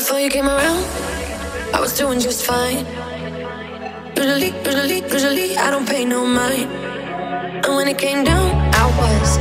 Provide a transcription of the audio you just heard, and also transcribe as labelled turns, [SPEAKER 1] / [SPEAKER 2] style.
[SPEAKER 1] before you came around, I was doing just fine. Usually, usually, usually, I don't pay no mind. And when it came down, I was